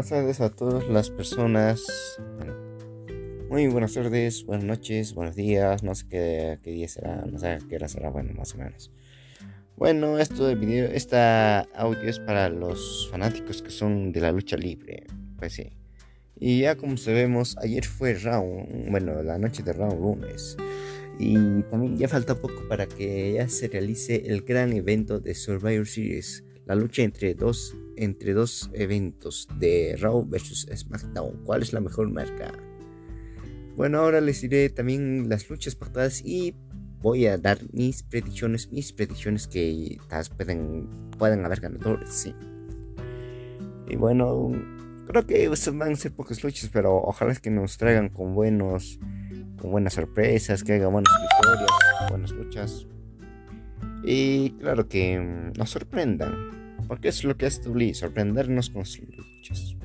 buenas tardes a todas las personas. muy buenas tardes, buenas noches, buenos días. No sé qué, día será, no sé qué hora será, bueno, más o menos. Bueno, esto de video, esta audio es para los fanáticos que son de la lucha libre. Pues sí. Y ya como sabemos, ayer fue round, bueno, la noche de round lunes. Y también ya falta poco para que ya se realice el gran evento de Survivor Series la lucha entre dos, entre dos eventos de Raw vs SmackDown. ¿Cuál es la mejor marca? Bueno, ahora les diré también las luchas pactadas y voy a dar mis predicciones, mis predicciones que tal pueden, pueden haber ganadores, sí. Y bueno, creo que van a ser pocas luchas, pero ojalá que nos traigan con buenos, con buenas sorpresas, que hagan buenas victorias, buenas luchas. Y claro que nos sorprendan. Porque es lo que es WWE, sorprendernos con sus luchas.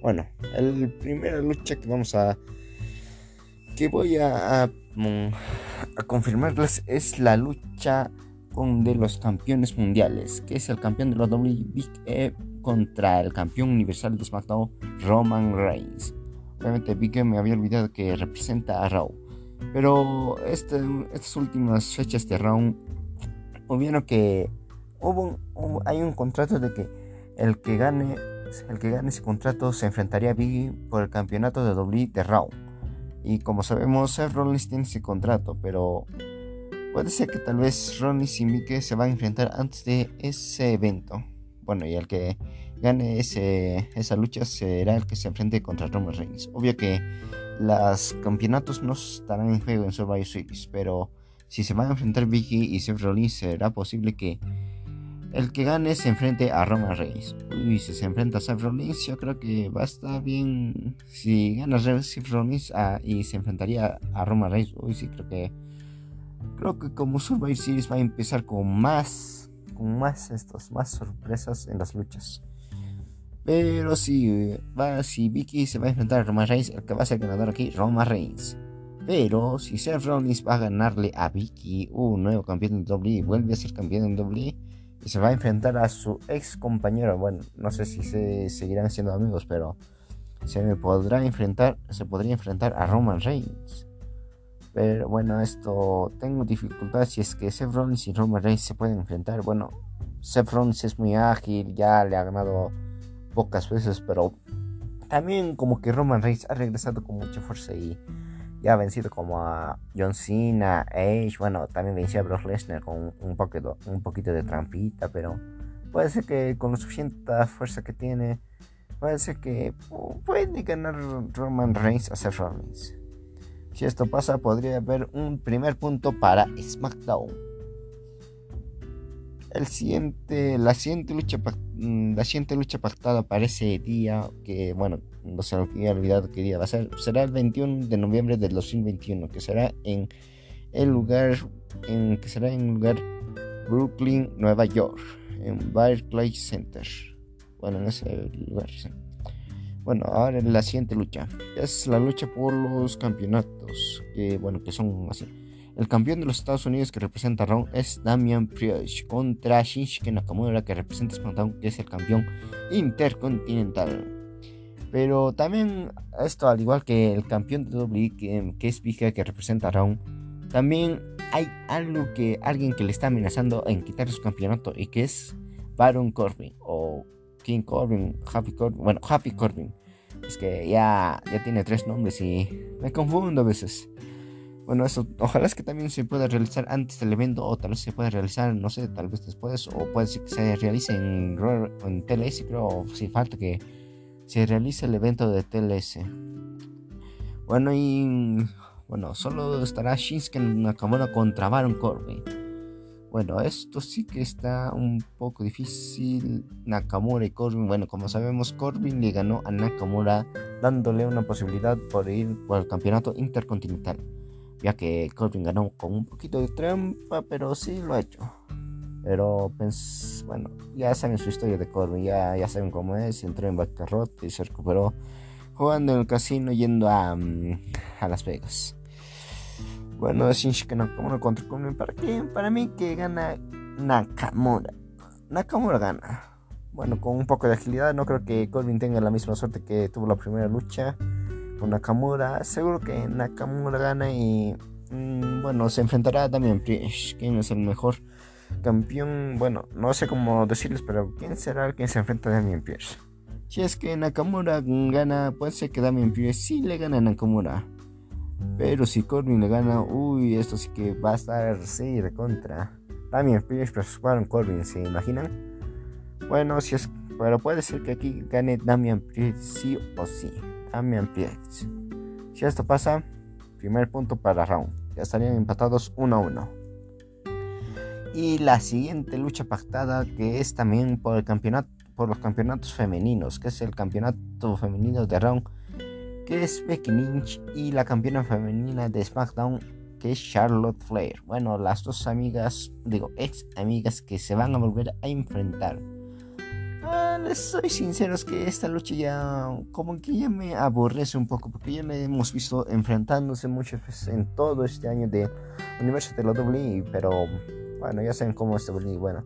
Bueno, la primera lucha que vamos a. que voy a, mm, a, confirmarles es la lucha con de los campeones mundiales, que es el campeón de la WWE contra el campeón universal de SmackDown, Roman Reigns. Obviamente Big E me había olvidado que representa a Raw. Pero este, estas últimas fechas de Raw, hubieron que hubo, hay un contrato de que el que gane el que gane ese contrato se enfrentaría a Biggie por el campeonato de WWE de Raw. Y como sabemos, Seth Rollins tiene ese contrato, pero puede ser que tal vez Rollins y Biggie se van a enfrentar antes de ese evento. Bueno, y el que gane ese, esa lucha será el que se enfrente contra Roman Reigns. Obvio que los campeonatos no estarán en juego en Survivor Series, pero si se van a enfrentar Biggie y Seth Rollins, será posible que el que gane se enfrente a Roman Reigns. Uy, si se enfrenta a Seth Rollins, yo creo que va a estar bien. Si gana Seth Rollins ah, y se enfrentaría a Roman Reigns, uy, sí, creo que. Creo que como Survivor Series va a empezar con más. Con más estos, más sorpresas en las luchas. Pero si va, si Vicky se va a enfrentar a Roman Reigns, el que va a ser ganador aquí, Roman Reigns. Pero si Seth Rollins va a ganarle a Vicky, un nuevo campeón de WWE, vuelve a ser campeón de WWE y se va a enfrentar a su ex compañero. Bueno, no sé si se seguirán siendo amigos, pero se me podrá enfrentar, se podría enfrentar a Roman Reigns. Pero bueno, esto tengo dificultades si es que Seth y Roman Reigns se pueden enfrentar. Bueno, Seth es muy ágil, ya le ha ganado pocas veces, pero también como que Roman Reigns ha regresado con mucha fuerza y ya ha vencido como a John Cena, Edge, bueno, también venció a Brock Lesnar con un poquito, un poquito de trampita, pero puede ser que con la suficiente fuerza que tiene, puede ser que puede ganar Roman Reigns a Seth Rollins. Si esto pasa, podría haber un primer punto para SmackDown. El siguiente, la siguiente lucha, mm, la siguiente lucha pactada para ese día, que bueno, no se me había olvidado qué día va a ser, será el 21 de noviembre del 2021, que será en el lugar, en, que será en lugar Brooklyn, Nueva York, en Barclays Center. Bueno, en ese lugar. Bueno, ahora la siguiente lucha es la lucha por los campeonatos, que bueno, que son así. El campeón de los Estados Unidos que representa a Raw es Damian Priest contra Shinsuke Nakamura que representa a que es el campeón intercontinental. Pero también esto al igual que el campeón de WWE que, es que representa a Raw, también hay algo que alguien que le está amenazando en quitar su campeonato y que es Baron Corbin o King Corbin, Happy Corbin, bueno, Happy Corbin. Es que ya, ya tiene tres nombres y me confundo a veces. Bueno, eso, ojalá es que también se pueda realizar antes del evento o tal vez se pueda realizar, no sé, tal vez después o puede ser que se realice en, en TLS, creo, si falta que se realice el evento de TLS. Bueno, y bueno, solo estará Shinsuke Nakamura contra Baron Corbin. Bueno, esto sí que está un poco difícil. Nakamura y Corbin. Bueno, como sabemos, Corbin le ganó a Nakamura dándole una posibilidad por ir por el campeonato intercontinental ya que Corbin ganó con un poquito de trampa, pero sí lo ha hecho. Pero, pues, bueno, ya saben su historia de Corbin, ya, ya saben cómo es, entró en bancarrota y se recuperó jugando en el casino yendo a, mm, a Las Vegas. Bueno, Shinsuke Nakamura contra Corbin, ¿para qué? Para mí que gana Nakamura. Nakamura gana. bueno, con un poco de agilidad. No creo que Corbin tenga la misma suerte que tuvo la primera lucha Nakamura. Seguro que Nakamura gana y, mm, bueno, se enfrentará a Damian Priest, quien es el mejor campeón. Bueno, no sé cómo decirles, pero ¿quién será el que se enfrenta a Damian Priest? Si es que Nakamura gana, puede ser que Damian Priest sí le gana a Nakamura. Pero si Corbin le gana, uy, esto sí que va a estar, sí, de contra. Damian Priest versus Corbin, ¿se imaginan? Bueno, si es, pero puede ser que aquí gane Damian Priest sí o sí. Damian Priest. Si esto pasa, primer punto para round. Ya estarían empatados 1 a 1. Y la siguiente lucha pactada que es también por el campeonato por los campeonatos femeninos, que es el campeonato femenino de round que es Becky Lynch, y la campeona femenina de SmackDown, que es Charlotte Flair. Bueno, las dos amigas, digo, ex amigas que se van a volver a enfrentar. Les soy sincero, es que esta lucha ya como que ya me aborrece un poco, porque ya me hemos visto enfrentándose muchas veces en todo este año de universo de la WWE, pero bueno, ya saben cómo es WWE, bueno.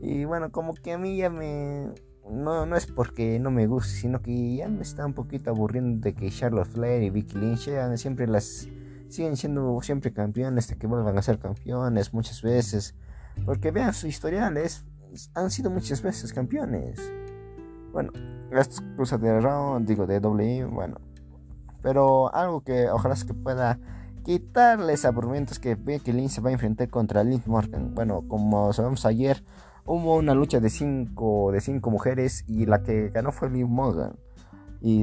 Y bueno, como que a mí ya me no, no es porque no me guste, sino que ya me está un poquito aburriendo de que Charlotte Flair y Vicky Lynch sean siempre las siguen siendo siempre campeones, de que vuelvan a ser campeones muchas veces. Porque vean sus historiales, han sido muchas veces campeones. Bueno, las cosas de round, digo de W, bueno. Pero algo que ojalá es que pueda quitarles aburrimientos que Becky Lynch se va a enfrentar contra Liv Morgan. Bueno, como sabemos ayer, hubo una lucha de cinco, de cinco mujeres y la que ganó fue Liv Morgan. Y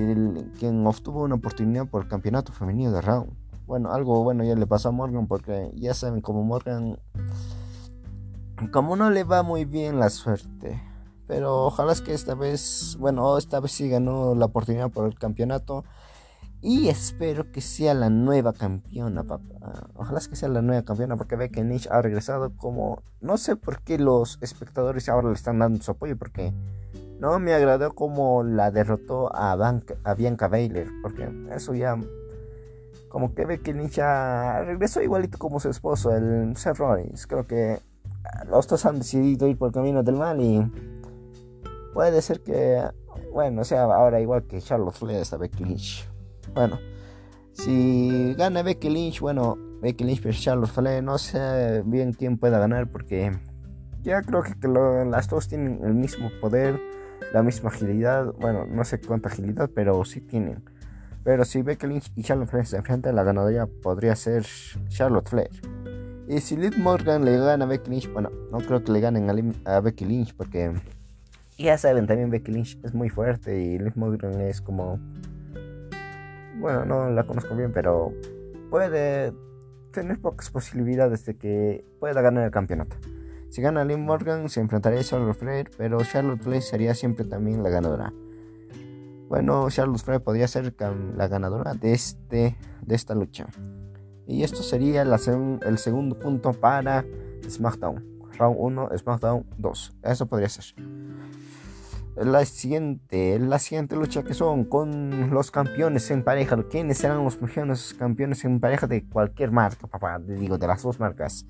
quien obtuvo una oportunidad por el campeonato femenino de round. Bueno, algo bueno ya le pasó a Morgan porque ya saben como Morgan, como no le va muy bien la suerte. Pero ojalá es que esta vez, bueno, esta vez sí ganó la oportunidad por el campeonato. Y espero que sea la nueva campeona, papá. Ojalá que sea la nueva campeona porque ve que Nish ha regresado como... No sé por qué los espectadores ahora le están dando su apoyo porque... No me agradó como la derrotó a, Bianca Baylor. Porque eso ya... Como que ve que Nish regresó igualito como su esposo, el Seth Rollins. Creo que los dos han decidido ir por el camino del mal y... Puede ser que... Bueno, sea ahora igual que Charlotte Flair esta Becky Lynch. Bueno, si gana Becky Lynch, bueno, Becky Lynch versus Charlotte Flair, no sé bien quién pueda ganar porque ya creo que, las dos tienen el mismo poder, la misma agilidad. Bueno, no sé cuánta agilidad, pero sí tienen. Pero si Becky Lynch y Charlotte Flair se enfrentan, la ganadora podría ser Charlotte Flair. Y si Liv Morgan le gana a Becky Lynch, bueno, no creo que le ganen a, a Becky Lynch porque ya saben, también Becky Lynch es muy fuerte y Liv Morgan es como bueno, no la conozco bien, pero puede tener pocas posibilidades de que pueda ganar el campeonato. Si gana Lynn Morgan, se enfrentaría a Charlotte Flair, pero Charlotte Flair sería siempre también la ganadora. Bueno, Charlotte Flair podría ser la ganadora de, este, de esta lucha. Y esto sería el segundo punto para SmackDown. Round 1, SmackDown 2. Eso podría ser la siguiente, la siguiente lucha que son con los campeones en pareja. ¿Quiénes serán los campeones en pareja de cualquier marca, papá? Digo, de las dos marcas.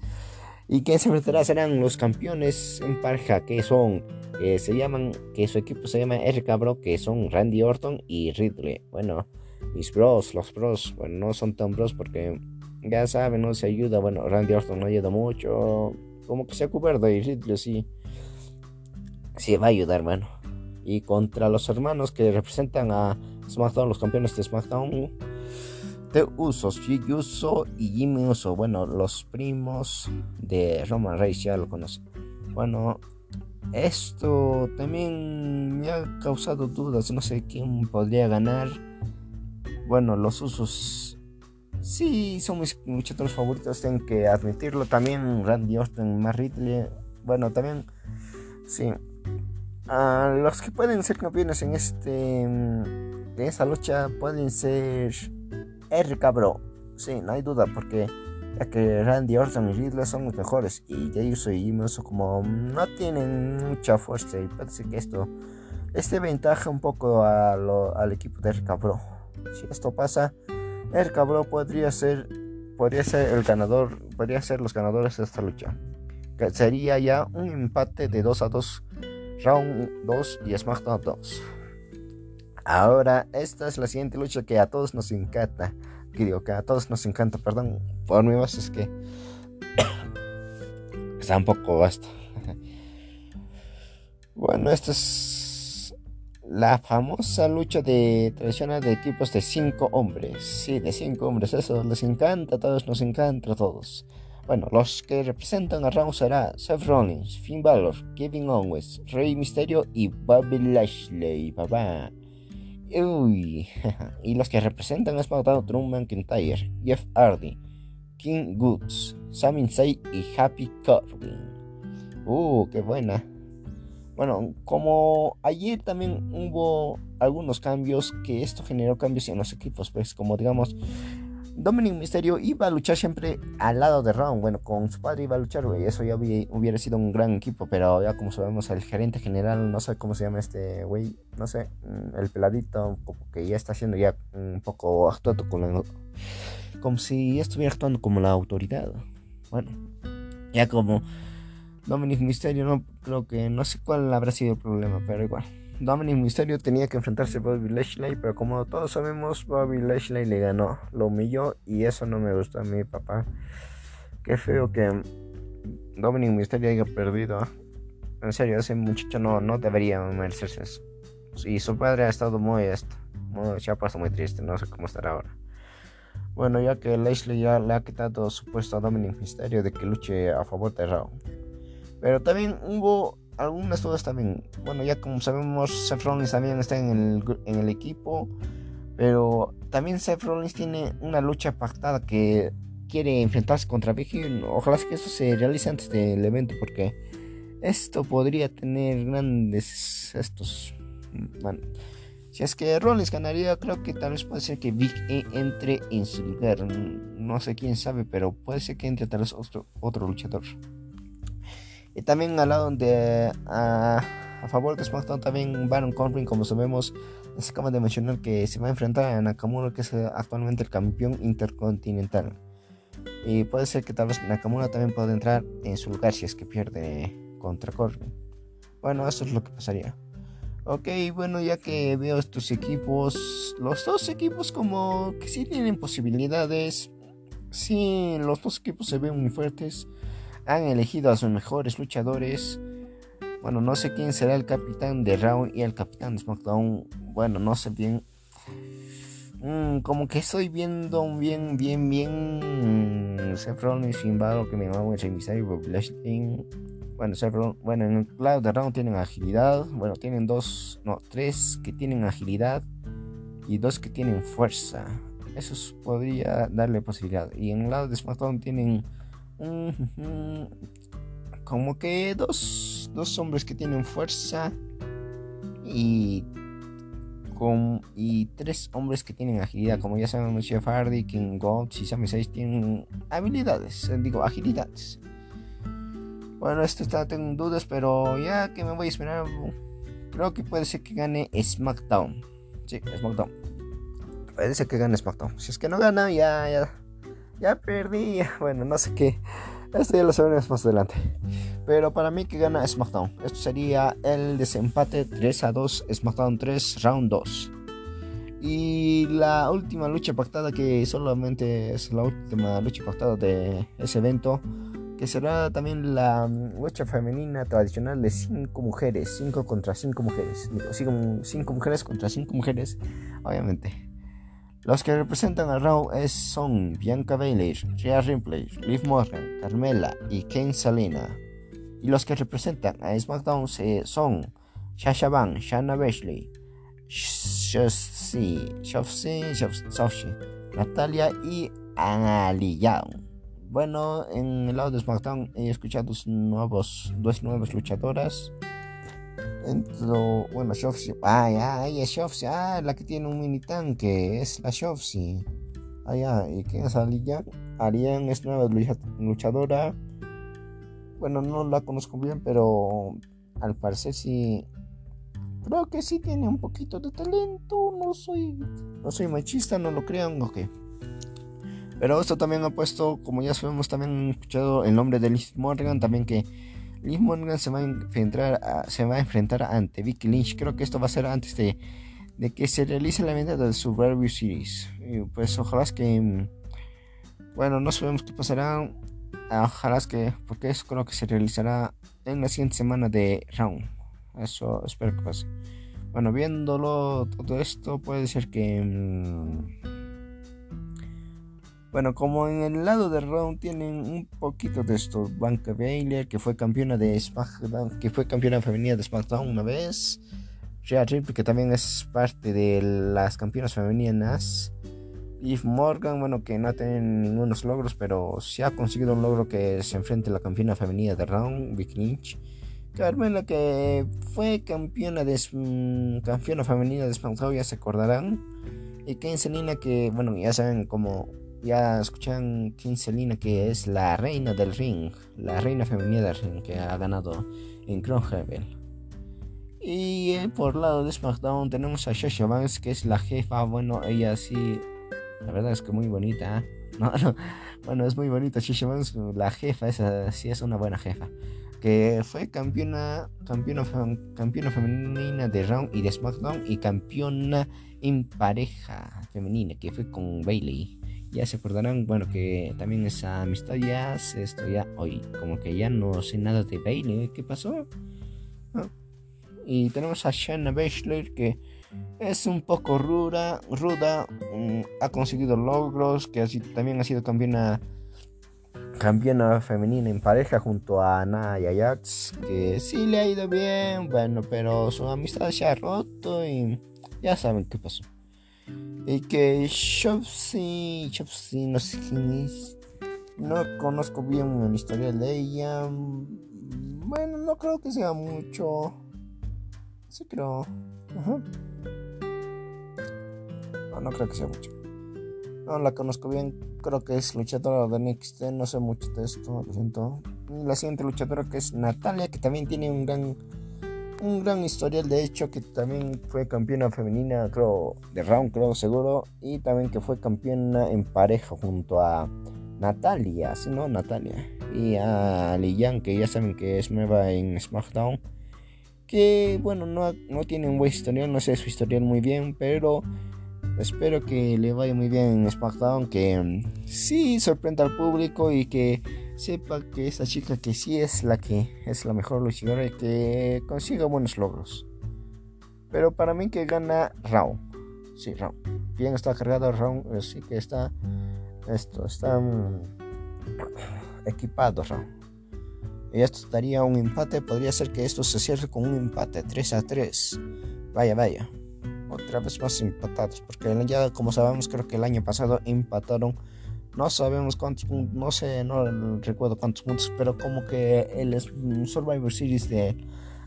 Y quién se enfrentará serán los campeones en pareja, que son, que se llaman, que su equipo se llama RK Bro, que son Randy Orton y Ridley. Bueno, mis bros, los bros, bueno, no son tan bros porque ya saben, no se ayuda. Bueno, Randy Orton no ayuda mucho, como que se acuerda y Ridley sí, sí va a ayudar, hermano y contra los hermanos que representan a SmackDown, los campeones de SmackDown de Usos, Jig Uso y Jimmy Uso. Bueno, los primos de Roman Reigns ya lo conocen. Bueno, esto también me ha causado dudas. No sé quién podría ganar. Bueno, los Usos sí son mis muchachos favoritos, tengo que admitirlo. También Randy Orton, Matt Ridley. Bueno, también sí los que pueden ser campeones en este en esta lucha pueden ser RK Bro. Sí, no hay duda, porque ya que Randy Orton y Riddle son los mejores y soy y como no tienen mucha fuerza y parece que esto este ventaja un poco al equipo de RK Bro. Si esto pasa, RK Bro podría ser podría ser el ganador, podría ser los ganadores de esta lucha. Sería ya un empate de 2 a 2 Round 2 y SmackDown 2. Ahora, esta es la siguiente lucha que a todos nos encanta. Que digo, que a todos nos encanta, perdón. Por mi voz es que está un poco vasto. bueno, esta es la famosa lucha de tradicional de equipos de 5 hombres. Sí, de 5 hombres, eso les encanta, a todos nos encanta a todos. Bueno, los que representan a Raw será Seth Rollins, Finn Balor, Kevin Owens, Rey Mysterio y Bobby Lashley, papá. Uy. y los que representan a SmackDown Drew McIntyre, Jeff Hardy, King Goods, Sami Zayn y Happy Corbin. Uh, qué buena. Bueno, como ayer también hubo algunos cambios, que esto generó cambios en los equipos, pues como digamos, Dominic Mysterio iba a luchar siempre al lado de Raw. Bueno, con su padre iba a luchar, güey. Eso ya hubiera, sido un gran equipo. Pero ya como sabemos, el gerente general, no sé cómo se llama este güey. No sé, mm, el peladito, como que ya está haciendo ya un poco actuando con la, Como si estuviera actuando como la autoridad. Bueno, ya como Dominic Mysterio, no creo que. No sé cuál habrá sido el problema, pero igual. Dominic Mysterio tenía que enfrentarse a Bobby Lashley, pero como todos sabemos, Bobby Lashley le ganó, lo humilló y eso no me gustó a mi papá. Qué feo que Dominic Mysterio haya perdido. En serio, ese muchacho no, no debería merecerse eso. Y su padre ha estado muy, esto, muy, puesto muy triste, no sé cómo estará ahora. Bueno, ya que Lashley ya le ha quitado su puesto a Dominic Mysterio de que luche a favor de Raw. Pero también hubo algunas dudas también. Bueno, ya como sabemos, Seth Rollins también está en el, en el equipo. Pero también Seth Rollins tiene una lucha pactada que quiere enfrentarse contra Big Ojalá que eso se realice antes del evento porque esto podría tener grandes estos. Bueno, si es que Rollins ganaría, creo que tal vez puede ser que Big E entre en su lugar. No sé quién sabe, pero puede ser que entre tal vez otro, otro luchador. Y también al lado de a, favor de SmackDown también Baron Corbin, como sabemos, se acaba de mencionar que se va a enfrentar a Nakamura, que es actualmente el campeón intercontinental. Y puede ser que tal vez Nakamura también pueda entrar en su lugar si es que pierde contra Corbin. Bueno, eso es lo que pasaría. Ok, bueno, ya que veo estos equipos, los dos equipos como que sí tienen posibilidades. Sí, los dos equipos se ven muy fuertes han elegido a sus mejores luchadores. Bueno, no sé quién será el capitán de Raw y el capitán de SmackDown. Bueno, no sé bien. Mm, como que estoy viendo bien, bien, bien. Seth Rollins, Finn que me llama el Mysterio, Bobby Lashley. Bueno, Seth bueno, en el lado de Raw tienen agilidad. Bueno, tienen dos, no, tres que tienen agilidad y dos que tienen fuerza. Eso podría darle posibilidad. Y en el lado de SmackDown tienen como que dos, dos hombres que tienen fuerza y con, y tres hombres que tienen agilidad, como ya sabemos, Jeff Hardy, King Gold y Sami Zayn tienen habilidades, eh, digo agilidades. Bueno, esto está tengo dudas, pero ya que me voy a esperar, creo que puede ser que gane SmackDown. Sí, SmackDown. Puede ser que gane SmackDown. Si es que no gana, ya, ya ya perdí. Bueno, no sé qué. Esto ya lo sabremos más adelante. Pero para mí que gana SmackDown. Esto sería el desempate 3 a 2, SmackDown 3, Round 2. Y la última lucha pactada, que solamente es la última lucha pactada de ese evento, que será también la lucha femenina tradicional de 5 mujeres, 5 contra 5 mujeres. 5 mujeres contra 5 mujeres, obviamente. Los que representan a Raw es, son Bianca Belair, Rhea Ripley, Liv Morgan, Carmela y Ken Salina. Y los que representan a SmackDown son Sasha Banks, Shanna Bashley, Shotzi, Natalia y Anali Young. Bueno, en el lado de SmackDown he escuchado nuevos, dos nuevas luchadoras Entro, bueno, Shofsi. Ah, ya, es Shofsi. Ah, la que tiene un mini tanque. Es la Shofsi. Ah, ya. ¿Y quién es Arian? Arian es nueva luchadora. Bueno, no la conozco bien, pero al parecer sí. Creo que sí tiene un poquito de talento. No soy. No soy machista, no lo crean, ok. Pero esto también ha puesto, como ya sabemos, también he escuchado el nombre de Liz Morgan, también que Liv Morgan se va a enfrentar, se va a enfrentar ante Vicky Lynch. Creo que esto va a ser antes de, de que se realice la venta del Survivor Series. Y pues ojalá que... Mm, bueno, no sabemos qué pasará. Ojalá que... Porque eso creo que se realizará en la siguiente semana de Round. Eso espero que pase. Bueno, viéndolo todo esto, puede ser que... Mm, bueno, como en el lado de Round tienen un poquito de esto. Banca Baylor, que fue campeona de SmackDown, que fue campeona femenina de SmackDown una vez. Rhea Ripley, que también es parte de las campeonas femeninas. Eve Morgan, bueno, que no tiene ningunos logros, pero sí ha conseguido un logro que se enfrente a la campeona femenina de Round, Vicky Lynch. Carmela, que fue campeona de mm, campeona femenina de SmackDown, ya se acordarán. Y Kane Selina, que, bueno, ya saben cómo ya escuchan Kinselina que es la reina del ring, la reina femenina del ring que ha ganado en Crown Y eh, por lado de SmackDown tenemos a Sasha Banks que es la jefa, bueno, ella sí, la verdad es que muy bonita. ¿eh? bueno, es muy bonita Sasha Banks, la jefa, esa sí es una buena jefa. Que fue campeona, campeona, campeona femenina de Round y de SmackDown y campeona en pareja femenina que fue con Bailey ya se acordarán, bueno, que también esa amistad ya se esto ya hoy, como que ya no sé nada de Bailey, ¿qué pasó? Ah. Y tenemos a Shanna Baszler que es un poco ruda, ruda, mm, ha conseguido logros, que así, también ha sido campeona campeona femenina en pareja junto a Ana y Ajax, que sí le ha ido bien, bueno, pero su amistad se ha roto y ya saben qué pasó. Y que Chopsy, Chopsy, no sé quién es. No conozco bien la historia de ella. Bueno, no creo que sea mucho. Sí creo. No, no creo que sea mucho. No la conozco bien. Creo que es luchadora de NXT. No sé mucho de esto, lo siento. La siguiente luchadora que es Natalia, que también tiene un gran un gran historial, de hecho, que también fue campeona femenina, creo, de round, creo, seguro, y también que fue campeona en pareja junto a Natalia, ¿sí, no? Natalia, y a Lian, que ya saben que es nueva en SmackDown, que, bueno, no, no tiene un buen historial, no sé su historial muy bien, pero espero que le vaya muy bien en SmackDown, que mm, sí sorprenda al público y que sepa que esa chica que sí es la que es la mejor luchadora y que consiga buenos logros. Pero para mí que gana Raw. Sí, Raw. Bien está cargado Raw, así que está esto, está mm, equipado Raw. Y esto daría un empate, podría ser que esto se cierre con un empate 3 a 3. Vaya, vaya. Otra vez más empatados, porque ya como sabemos creo que el año pasado empataron no sabemos cuántos puntos, no sé, no recuerdo cuántos puntos, pero como que el Survivor Series de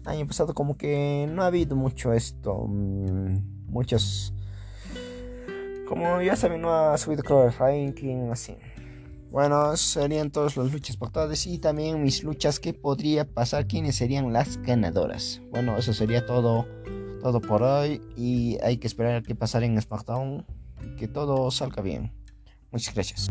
año pasado como que no ha habido mucho esto, mm, muchos, como ya saben, no ha subido creo el ranking, así. Bueno, serían todas las luchas pactadas y también mis luchas que podría pasar, quiénes serían las ganadoras. Bueno, eso sería todo, todo por hoy y hay que esperar a que pasar en SmackDown, que todo salga bien. Muchas gracias.